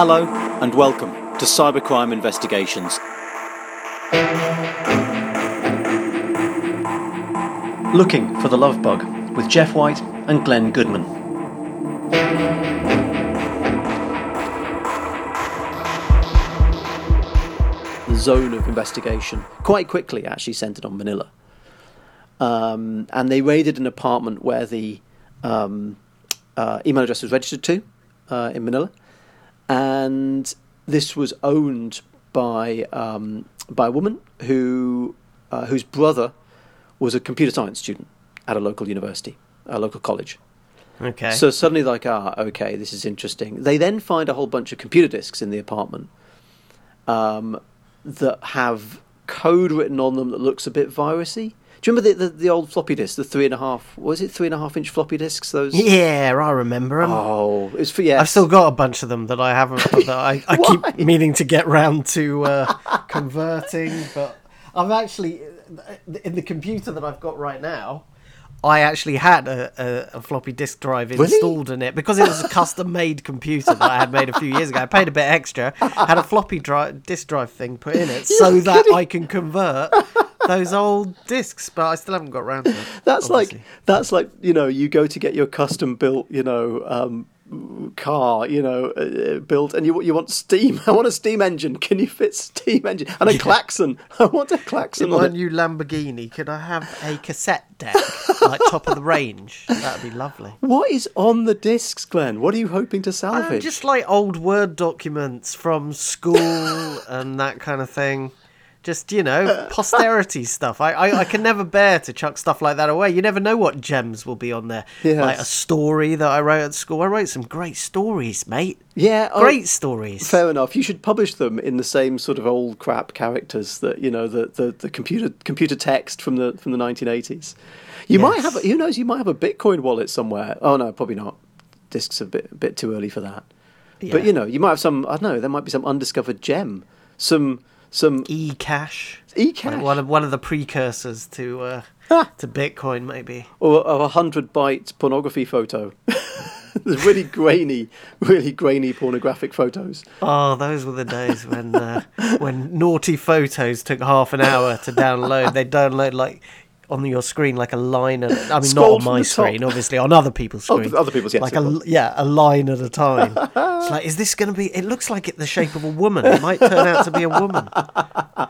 Hello and welcome to Cybercrime Investigations. Looking for the Love Bug with Geoff White and Glenn Goodman. The zone of investigation quite quickly actually centered on Manila. Um, and they raided an apartment where the um, uh, email address was registered to uh, in Manila, and this was owned by um, by a woman who uh, whose brother was a computer science student at a local university, a local college. Okay. So suddenly, like, ah, okay, this is interesting. They then find a whole bunch of computer disks in the apartment um, that have code written on them that looks a bit virusy. Do you remember the, the, the old floppy disks, the three and a half? Was it three and a half inch floppy disks? Those. yeah, I remember them. Oh, it's for yeah. I've still got a bunch of them that I haven't. that I, I keep meaning to get round to uh, converting, but I've actually in the computer that I've got right now. I actually had a, a, a floppy disk drive Really? installed in it because it was a custom-made computer that I had made a few years ago. I paid a bit extra, had a floppy drive, disk drive thing put in it so that. I can convert those old discs, but I still haven't got round to it. That's obviously. like that's like you know you go to get your custom built you know um, car you know uh, built and you you want steam. I want a steam engine. Can you fit steam engine and a klaxon? I want a klaxon. In on my new Lamborghini, could I have a cassette deck, like top of the range? That'd be lovely. What is on the discs, Glenn? What are you hoping to Uh, salvage? just like old Word documents from school and that kind of thing. Just you know, posterity stuff. I, I I can never bear to chuck stuff like that away. You never know what gems will be on there. Yes. Like a story that I wrote at school. I wrote some great stories, mate. yeah, Great stories. Fair enough. You should publish them in the same sort of old crap characters that you know the, the, the computer computer text from the from the 1980s. You might have who knows? You might have a Bitcoin wallet somewhere. Oh no, probably not. Discs a bit a bit too early for that. Yeah. But you know, you might have some. I don't know. There might be some undiscovered gem. Some some E-cash. e-cash Like one of one of the precursors to uh, Ah. to Bitcoin, maybe. or, or a hundred byte pornography photo. There's really grainy, really grainy pornographic photos. Oh, those were the days when uh, when naughty photos took half an hour to download. They download like on your screen like a line at I mean Scrolled not on my top. screen, obviously on other people's Other- screen. other people's, yes, Like a yeah, a line at a time. it's like, is this going to be? It looks like it the shape of a woman. It might turn out to be a woman.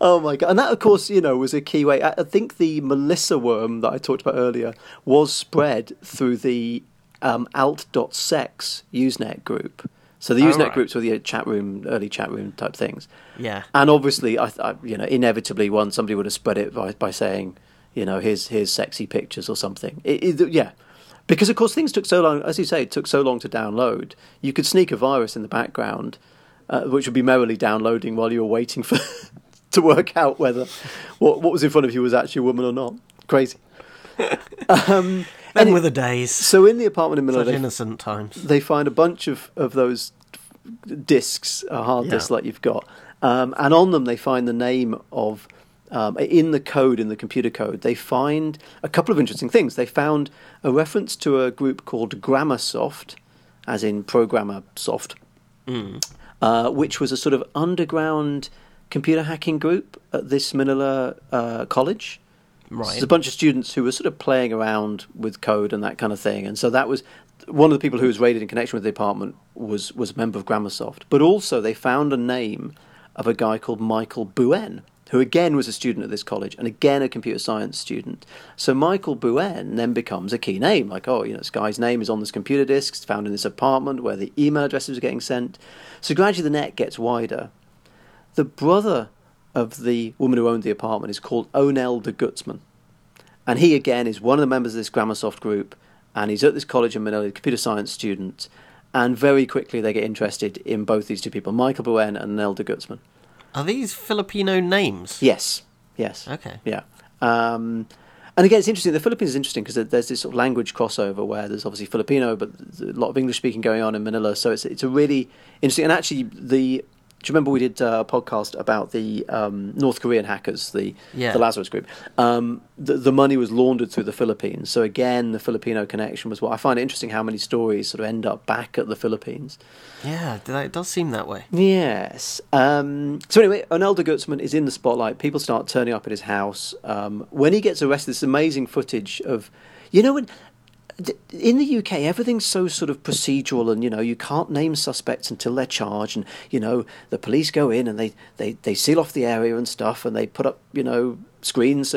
Oh my god! And that, of course, you know, was a key way. I I think the Melissa worm that I talked about earlier was spread through the um, alt.sex Usenet group. So the Usenet right. groups were the chat room, early chat room type things. Yeah. And obviously, I, I, you know, inevitably, one somebody would have spread it by, by saying, you know, here's here's sexy pictures or something. It, it- yeah, because of course things took so long, as you say, it took so long to download. You could sneak a virus in the background, uh, which would be merrily downloading while you were waiting for to work out whether what what was in front of you was actually a woman or not. Crazy. um, Then and were the days. so in the apartment in Manila, Such innocent times. they find a bunch of, of those discs, a hard Yeah. discs like you've got, um, and on them they find the name of. Um, in the code, in the computer code, they find a couple of interesting things. They found a reference to a group called Grammersoft, as in programmer soft, uh, which was a sort of underground computer hacking group at this Manila uh, college. Right. There's a bunch of students who were sort of playing around with code and that kind of thing, and so that was one of the people who was raided in connection with the apartment was was a member of Grammersoft. But also they found a name of a guy called Michael Buen, who again was a student at this college and again a computer science student. So Michael Buen then becomes a key name, like oh, you know, this guy's name is on this computer disk, it's found in this apartment where the email addresses are getting sent. So gradually the net gets wider. The brother of the woman who owned the apartment is called Onel de Guzman. And he, again, is one of the members of this Grammersoft group. And he's at this college in Manila, a computer science student. And very quickly they get interested in both these two people, Michael Buen and Onel de Guzman. Are these Filipino names? Yes, yes. Okay. Yeah. Um, and again, it's interesting. The Philippines is interesting because there's this sort of language crossover where there's obviously Filipino, but a lot of English speaking going on in Manila. So it's it's a really interesting. And actually, the you remember we did uh, a podcast about the um, North Korean hackers, the Yeah. the Lazarus Group? Um, the, the money was laundered through the Philippines. So again, the Filipino connection was what I find it interesting how many stories sort of end up back at the Philippines. Yeah, it does seem that way. Yes. Um, so anyway, Onel de Guzman is in the spotlight. People start turning up at his house. Um, when he gets arrested, this amazing footage of, you know, when in the UK everything's so sort of procedural, and you know you can't name suspects until they're charged, and you know the police go in and they they they seal off the area and stuff, and they put up you know screens.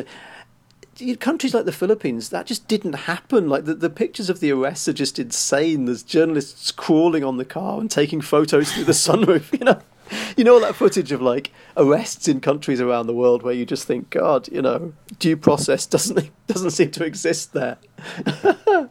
Countries like the Philippines, that just didn't happen. Like the, the pictures of the arrests are just insane. There's journalists crawling on the car and taking photos through the sunroof. You know, you know all that footage of like arrests in countries around the world where you just think, God, you know, due process doesn't doesn't seem to exist there. I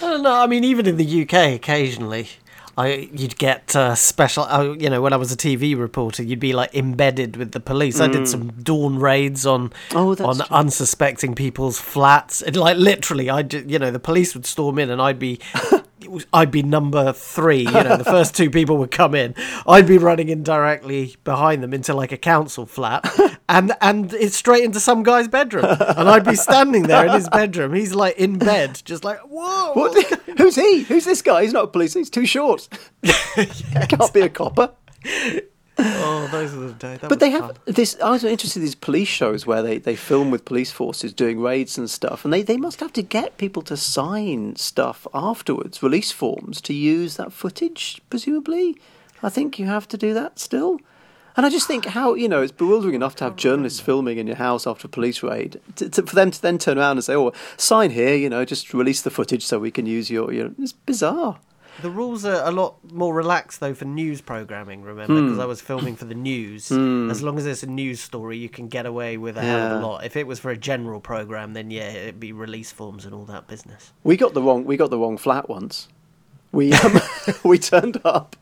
don't know. I mean, even in the UK, occasionally, I you'd get uh, special. Uh, you know, when I was a TV reporter, you'd be like embedded with the police. I did some dawn raids on Oh, on true. unsuspecting people's flats. And like literally, I you know the police would storm in, and I'd be. was- I'd be number three. You know, the first two people would come in. I'd be running in directly behind them into like a council flat, and and it's straight into some guy's bedroom, and I'd be standing there in his bedroom. He's like in bed, just like whoa. What? Who's he? Who's this guy? He's not a police. He's too short. Can't be a copper. Oh, those are the days. But they have fun. this. I was interested in these police shows where they, they film with police forces doing raids and stuff, and they, they must have to get people to sign stuff afterwards, release forms to use that footage. Presumably, I think you have to do that still. And I just think how you know it's bewildering enough to have journalists filming in your house after a police raid, to, to, for them to then turn around and say, "Oh, sign here," you know, just release the footage so we can use your. your it's bizarre. The rules are a lot more relaxed though for news programming. Remember, Hmm. because I was filming for the news. As long as it's a news story, you can get away with a hell of a lot. If it was for a general program, then yeah, it'd be release forms and all that business. We got the wrong we got the wrong flat once. We um, we turned up.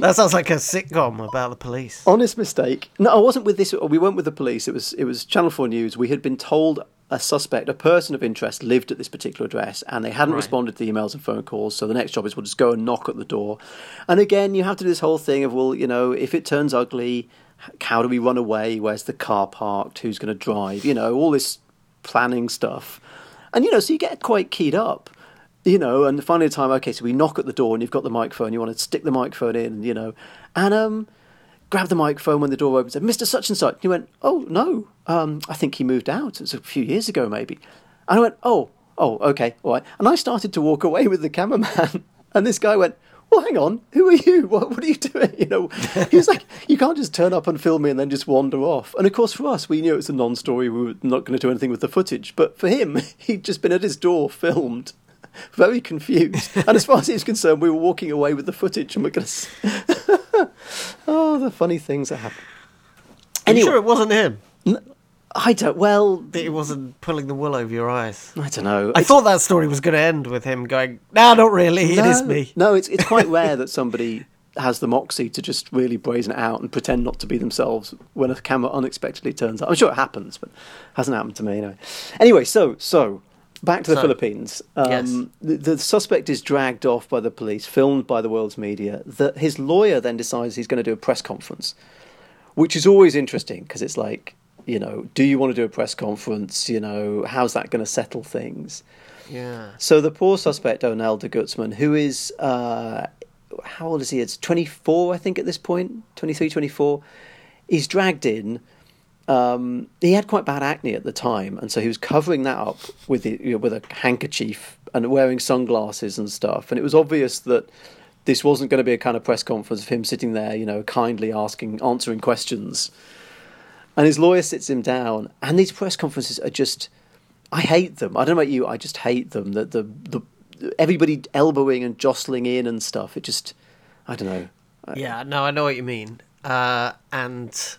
That sounds like a sitcom about the police. Honest mistake. No, I wasn't with this. We weren't with the police. It was it was Channel Four News. We had been told a suspect, a person of interest, lived at this particular address, and they hadn't Right. responded to the emails and phone calls. So the next job is we'll just go and knock at the door. And again, you have to do this whole thing of well, you know, if it turns ugly, how do we run away? Where's the car parked? Who's going to drive? You know, all this planning stuff. And you know, so you get quite keyed up. You know, and finally, the time, okay, so we knock at the door, and you've got the microphone. You want to stick the microphone in, you know, and um, grab the microphone when the door opened, And Mr. Such and Such. He went, Oh no, um, I think he moved out. It was a few years ago, maybe. And I went, Oh, oh, okay, all right. And I started to walk away with the cameraman, and this guy went. Well, hang on. Who are you? What, what are you doing? You know, he was like, you can't just turn up and film me and then just wander off. And of course, for us, we knew it was a non-story. We were not going to do anything with the footage. But for him, he'd just been at his door, filmed, very confused. And as far as he was concerned, we were walking away with the footage, and we're going to. oh, the funny things that happen. Are you sure it wasn't him? I don't. Well, That he wasn't pulling the wool over your eyes. I don't know. I It's- thought that story was going to end with him going, "No, not really. It is no, me." No, it's it's quite rare that somebody has the moxie to just really brazen it out and pretend not to be themselves when a camera unexpectedly turns up. I'm sure it happens, but it hasn't happened to me anyway. Anyway, so so back to the So, Philippines. Um, yes. the, the suspect is dragged off by the police, filmed by the world's media. The, his lawyer then decides he's going to do a press conference, which is always interesting because it's like, you know, do you want to do a press conference? You know, how's that going to settle things? Yeah. So the poor suspect, Onel de Guzman, who is, uh, how old is he? It's 24, I think, at this point, 23, 24. He's dragged in. Um, he had quite bad acne at the time, and so he was covering that up with the, you know, with a handkerchief and wearing sunglasses and stuff. And it was obvious that this wasn't going to be a kind of press conference of him sitting there, you know, kindly asking, answering questions. And his lawyer sits him down, and these press conferences are just. I hate them. I don't know about you. I just hate them. The the, the everybody elbowing and jostling in and stuff. It just, I don't know. Yeah, no, I know what you mean. Uh, and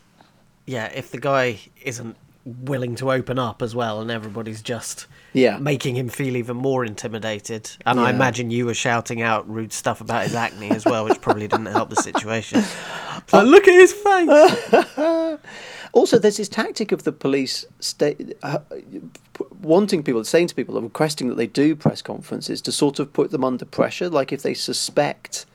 yeah, if the guy isn't willing to open up as well, and everybody's just Yeah. making him feel even more intimidated, and I imagine you were shouting out rude stuff about his acne as well, which probably didn't help the situation. Like, look at his face. Also, there's this tactic of the police sta- uh, wanting people, saying to people, requesting that they do press conferences to sort of put them under pressure. Like if they suspect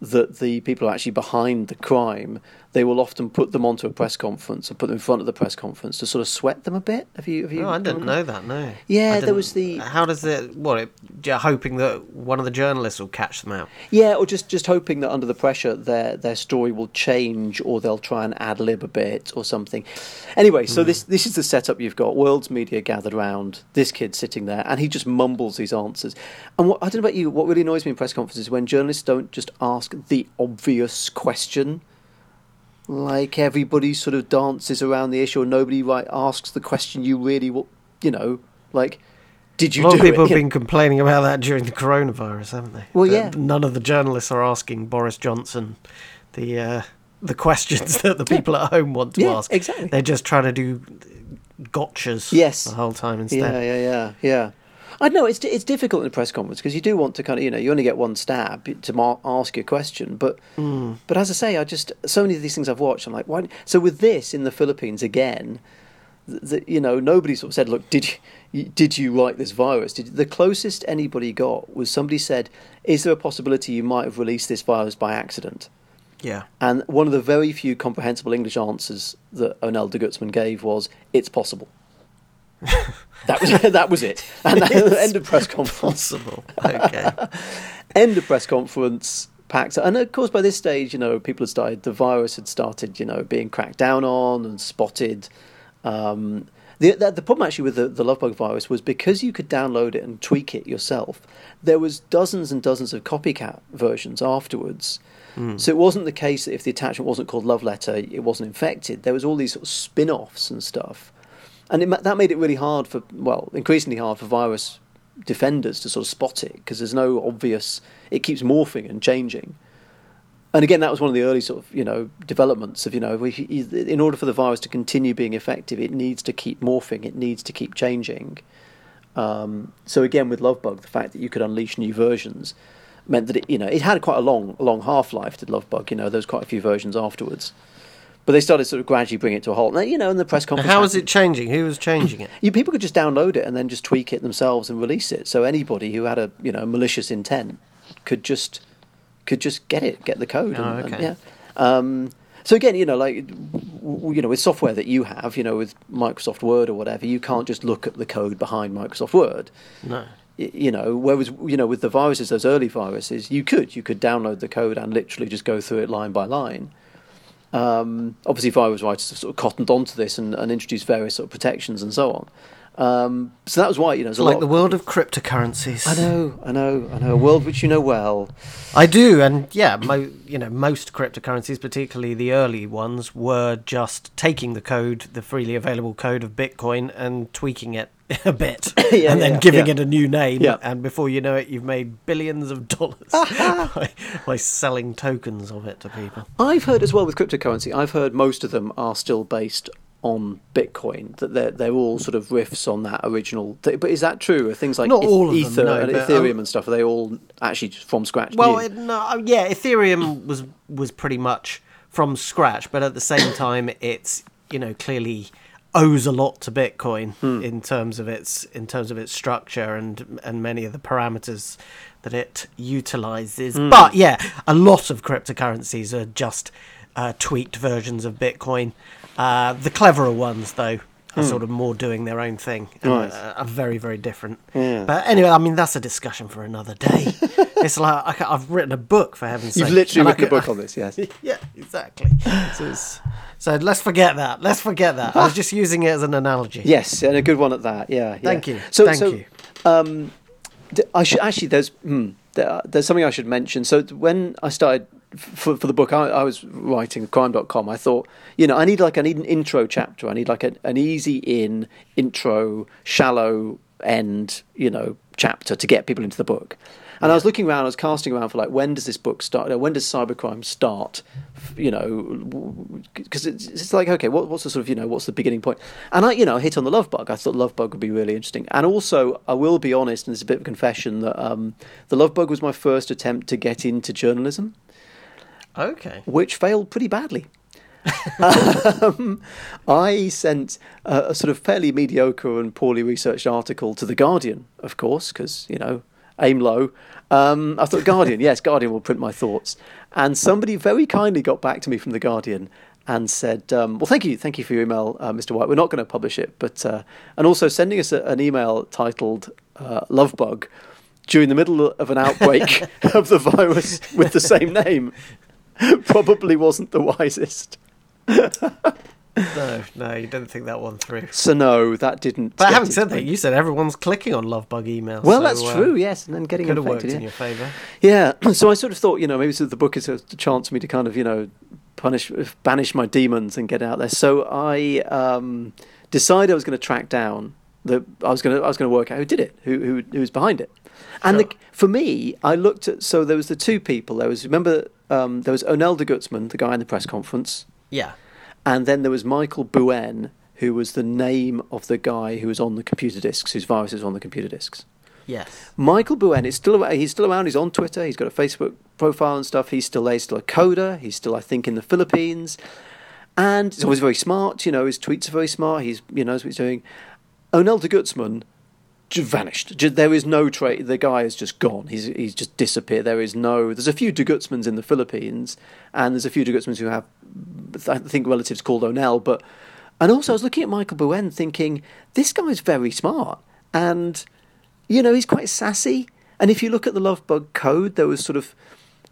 that the people are actually behind the crime, they will often put them onto a press conference and put them in front of the press conference to sort of sweat them a bit. Have you? Have you? No, I didn't know that. No. Yeah, there was the- How does it? What? It, you're hoping that one of the journalists will catch them out. Yeah, or just, just hoping that under the pressure their their story will change or they'll try and ad lib a bit or something. Anyway, so hmm. this this is the setup you've got. World's media gathered round, this kid sitting there and he just mumbles these answers. And what I don't know about you, what really annoys me in press conferences is when journalists don't just ask the obvious question. Like everybody sort of dances around the issue, or nobody right asks the question you really, wa- you know, like, did you a lot of people it? have been complaining about that during the coronavirus, haven't they? Well, That yeah. None of the journalists are asking Boris Johnson the uh, the questions that the people at home want to Yeah, ask. exactly. They're just trying to do gotchas. Yes. the whole time instead. Yeah, yeah, yeah, yeah. I know it's it's difficult in a press conference because you do want to kind of you know you only get one stab to mar- ask your question, but hmm. but as I say, I just so many of these things I've watched, I'm like, why? So with this in the Philippines again, th th you know nobody sort of said, look, did you did you write this virus? Did the closest anybody got was somebody said, is there a possibility you might have released this virus by accident? Yeah. And one of the very few comprehensible English answers that Onel de Guzman gave was, "It's possible." that was that was it. And end of press conference. Possible. Okay. End of press conference. Packed. And of course, by this stage, you know, people had started. The virus had started, you know, being cracked down on and spotted. Um, the, the the problem actually with the, the lovebug virus was because you could download it and tweak it yourself. There was dozens and dozens of copycat versions afterwards. So it wasn't the case that if the attachment wasn't called love letter, it wasn't infected. There was all these sort of spin-offs and stuff, and it, that made it really hard for well, increasingly hard for virus defenders to sort of spot it because there's no obvious. It keeps morphing and changing. And again, that was one of the early sort of you know developments of you know we, in order for the virus to continue being effective, it needs to keep morphing, it needs to keep changing. Um, so again, with Lovebug, the fact that you could unleash new versions meant that it you know it had quite a long long half life. Did Lovebug? You know, there was quite a few versions afterwards, but they started sort of gradually bringing it to a halt. And, you know, in the press Now, conference, how is happened- it changing? Who was changing it? you, people could just download it and then just tweak it themselves and release it. So anybody who had a you know malicious intent could just could just get it, get the code. Oh, and, and- okay. yeah. Um, so again, you know, like you know, with software that you have, you know, with Microsoft Word or whatever, you can't just look at the code behind Microsoft Word. No. You know, whereas you know with the viruses, those early viruses, you could you could download the code and literally just go through it line by line. Um, obviously, virus writers have sort of cottoned onto this and, and introduced various sort of protections and so on. Um, so that was why you know It's like the world of cryptocurrencies. I know, I know, I know. A world which you know well. I do, and yeah, mo- you know, most cryptocurrencies, particularly the early ones, were just taking the code, the freely available code of Bitcoin, and tweaking it a bit, Yeah, and then yeah, giving yeah. it a new name. And before you know it, you've made billions of dollars by, by selling tokens of it to people. I've heard as well with cryptocurrency. I've heard most of them are still based on Bitcoin. That they're they're all sort of riffs on that original. Th- but is that true? Are things like Not Eth- all of them, no, and but, Ethereum um, and stuff? Are they all actually from scratch? Well, it, no, uh, yeah, Ethereum was was pretty much from scratch, but at the same time, it's you know clearly owes a lot to Bitcoin in terms of its in terms of its structure and and many of the parameters that it utilizes. But yeah, a lot of cryptocurrencies are just uh, tweaked versions of Bitcoin. Uh, the cleverer ones, though. Are sort of more doing their own thing and uh, are very, very different. Yeah. But anyway, I mean, that's a discussion for another day. it's like I I've written a book for heaven's sake. You've literally written a book on this, yes. yeah, exactly. So, so let's forget that. Let's forget that. I was just using it as an analogy. Yes, and a good one at that. Yeah. yeah. Thank you. So, Thank so, you. Um, I should actually. There's hmm, there, there's something I should mention. So when I started for for the book, I, I was writing crime.com. I thought, you know, I need like I need an intro chapter. I need like an, easy in intro, shallow end, you know, chapter to get people into the book. And I was looking around, I was casting around for like, when does this book start? When does cybercrime start? You know, because it's, it's like, okay, what, what's the sort of, you know, what's the beginning point? And I, you know, hit on the love bug. I thought love bug would be really interesting. And also, I will be honest, and it's a bit of a confession that um, the love bug was my first attempt to get into journalism, Okay. which failed pretty badly. um, I sent a, a sort of fairly mediocre and poorly researched article to the Guardian, of course, because you know aim low. Um, I thought Guardian, yes, Guardian will print my thoughts. And somebody very kindly got back to me from the Guardian and said, um, "Well, thank you, thank you for your email, uh, Mr. White. We're not going to publish it, but uh, and also sending us a, an email titled uh, Love Bug during the middle of an outbreak of the virus with the same name probably wasn't the wisest." No, no, you didn't think that one through. So no, that didn't. But having into said that, you said everyone's clicking on Lovebug emails. well, so, that's uh, true. Yes, and then getting Could have worked infected. in your favour. Yeah, so I sort of thought, you know, maybe so the book is a chance for me to kind of, you know, punish, banish my demons and get out there. So I um, decided I was going to track down the. I was going to. I was going to work out who did it, who who, who was behind it. And Sure. the, for me, I looked at. So there was the two people. There was remember um, there was Onel de Guzman, the guy in the press conference, Yeah. and then there was Michael Buen, who was the name of the guy who was on the computer disks, whose viruses were on the computer disks. Yes. Michael Buen is still around. He's still around. He's on Twitter. He's got a Facebook profile and stuff. He's still. He's still a coder. He's still, I think, in the Philippines, and he's always very smart. You know, his tweets are very smart. He's you know knows what he's doing. Onel de Gutzman vanished. There is no trace. The guy is just gone. He's he's just disappeared. There is no. There's a few de Guzmans in the Philippines, and there's a few de Guzmans who have, I think, relatives called Onel. But and also, I was looking at Michael Buen, thinking this guy's very smart, and you know, he's quite sassy. And if you look at the Love Bug code, there was sort of,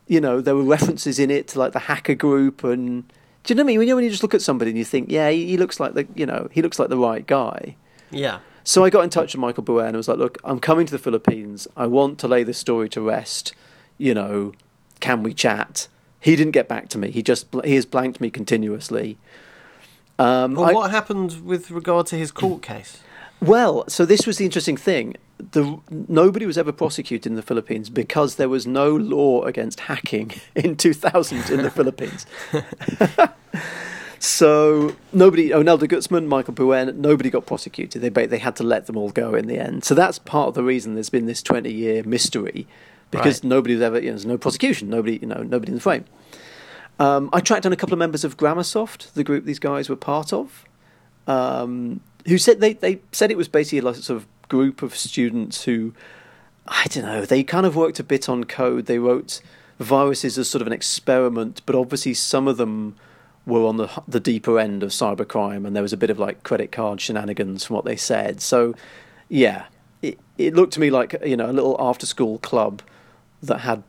you know, there were references in it to like the hacker group, and do you know what I mean? When you, when you just look at somebody and you think, yeah, he looks like the, you know, he looks like the right guy. Yeah. So I got in touch with Michael Buen and I was like, look, I'm coming to the Philippines. I want to lay this story to rest. You know, can we chat? He didn't get back to me. He just he has blanked me continuously. Um, Well, I- what happened with regard to his court case? well, so this was the interesting thing. The, nobody was ever prosecuted in the Philippines because there was no law against hacking in 2000 in the Philippines. so nobody, Onel de Guzman, Michael Buen, nobody got prosecuted. They they had to let them all go in the end. So that's part of the reason there's been this 20 year mystery because Right. nobody was ever, you know, there's no prosecution, nobody, you know, nobody in the frame. Um, I tracked down a couple of members of Grammersoft, the group these guys were part of um, who said they, they said it was basically a sort of group of students who I don't know they kind of worked a bit on code. They wrote viruses as sort of an experiment, but obviously some of them were on the the deeper end of cybercrime, and there was a bit of like credit card shenanigans from what they said. So yeah, it it looked to me like you know a little after school club that had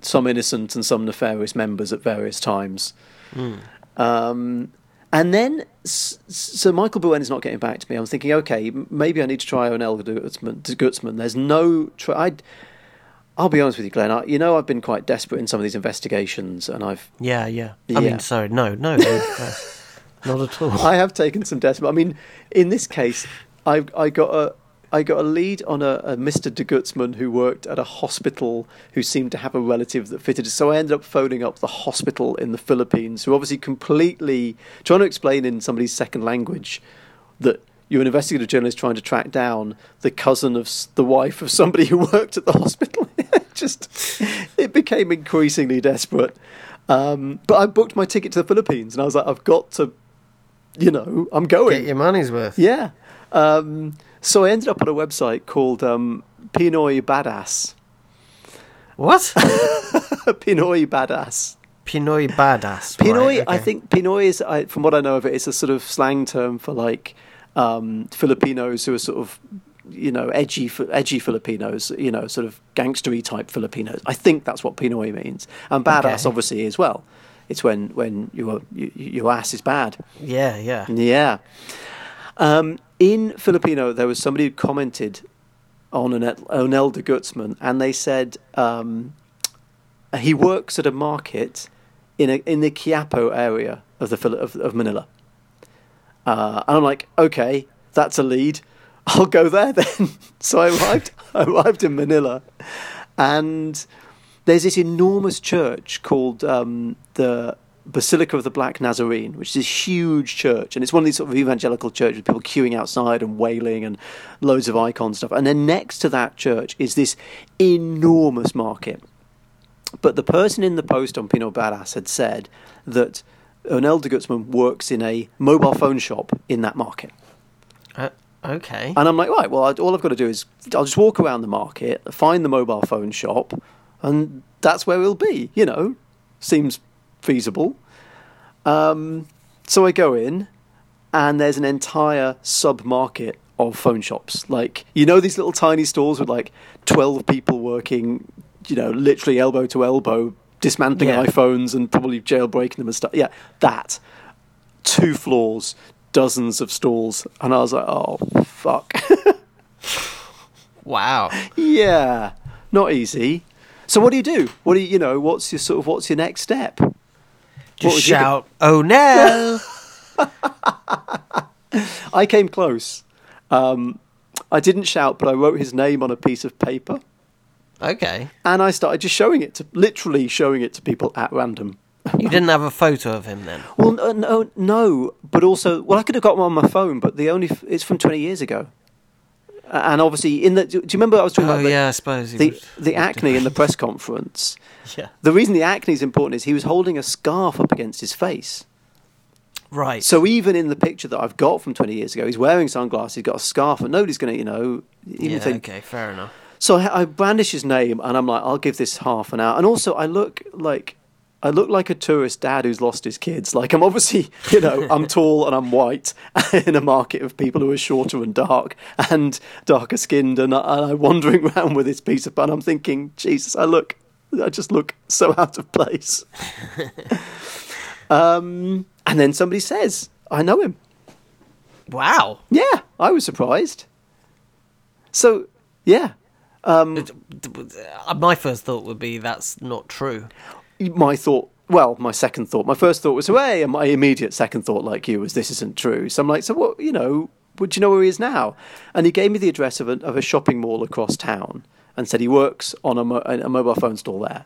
some innocent and some nefarious members at various times. Um, and then, so Michael Buen is not getting back to me. I'm thinking, okay, maybe I need to try Onel Guzman. There's no. Tr- I'd, I'll be honest with you, Glenn. I, you know, I've been quite desperate in some of these investigations, and I've Yeah, yeah. I Yeah. mean, sorry, no, no, no, not at all. I have taken some desperate. I mean, in this case, I I got a I got a lead on a, a Mr. de Guzman who worked at a hospital who seemed to have a relative that fitted. So I ended up phoning up the hospital in the Philippines, who obviously completely trying to explain in somebody's second language that you're an investigative journalist trying to track down the cousin of the wife of somebody who worked at the hospital. Just it became increasingly desperate. Um, but I booked my ticket to the Philippines, and I was like, I've got to you know, I'm going. Get your money's worth. Yeah. Um, so I ended up on a website called um, Pinoy Badass. What? Pinoy Badass. Pinoy badass. Pinoy, right, I think Pinoy is, I, from what I know of it, it's a sort of slang term for like um, Filipinos who are sort of, you know, edgy, edgy Filipinos, you know, sort of gangstery type Filipinos. I think that's what Pinoy means, and badass Okay. obviously as well. It's when when your you, your ass is bad. Yeah, yeah. Yeah. Um, in Filipino, there was somebody who commented on an Onel de Guzman, and they said um, he works at a market in a, in the Quiapo area of the of, of Manila. Uh, and I'm like, okay, that's a lead. I'll go there then. so I arrived. I arrived in Manila, and there's this enormous church called um, the Basilica of the Black Nazarene, which is this huge church, and it's one of these sort of evangelical churches with people queuing outside and wailing and loads of icon stuff. And then next to that church is this enormous market. But the person in the post on Pinoy Badass had said that Onel de Guzman works in a mobile phone shop in that market. Uh, Okay. And I'm like, right, well, all I've got to do is I'll just walk around the market, find the mobile phone shop, and that's where we'll be. You know, seems feasible. Um, so I go in, and there's an entire sub market of phone shops. Like, you know, these little tiny stores with like 12 people working, you know, literally elbow to elbow, dismantling Yeah. iPhones and probably jailbreaking them and stuff. Yeah, that. Two floors, dozens of stalls. And I was like, oh, fuck. Wow. yeah, not easy. So what do you do? What do you, you know, what's your sort of, what's your next step? Just would you do? shout, "Oh no!" I came close. Um, I didn't shout, but I wrote his name on a piece of paper. okay. and I started just showing it to literally showing it to people at random. You didn't have a photo of him then. Well, no, uh, no, no, but also, well, I could have got one on my phone, but the only f- it's from twenty years ago, and obviously, in the do you remember I was talking Oh about the, yeah, I suppose. the, was- the acne in the press conference? Yeah. The reason the acne is important is he was holding a scarf up against his face. Right. So even in the picture that I've got from 20 years ago, he's wearing sunglasses, he's got a scarf, and nobody's going to, you know, even yeah. think, Okay. Fair enough. So I, I brandish his name, and I'm like, I'll give this half an hour. And also, I look like I look like a tourist dad who's lost his kids. Like I'm obviously, you know, I'm tall and I'm white in a market of people who are shorter and dark and darker skinned, and, I, I'm wandering around with this piece of bun. I'm thinking, Jesus, I look, I just look so out of place. um, and then somebody says, I know him. Wow. Yeah, I was surprised. So, yeah, Uh, My first thought would be that's not true. My thought well my second thought my first thought was hey, and my immediate second thought like you was this isn't true. So i'm like so what you know would you know where he is now? And he gave me the address of a, of a shopping mall across town and said he works on a, mo- a mobile phone store there.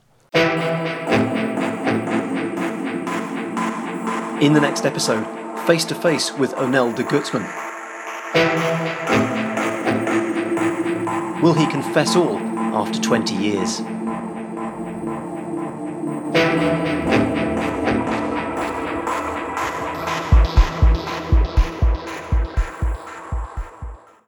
In the next episode face to face with onel de guzman will he confess all after 20 years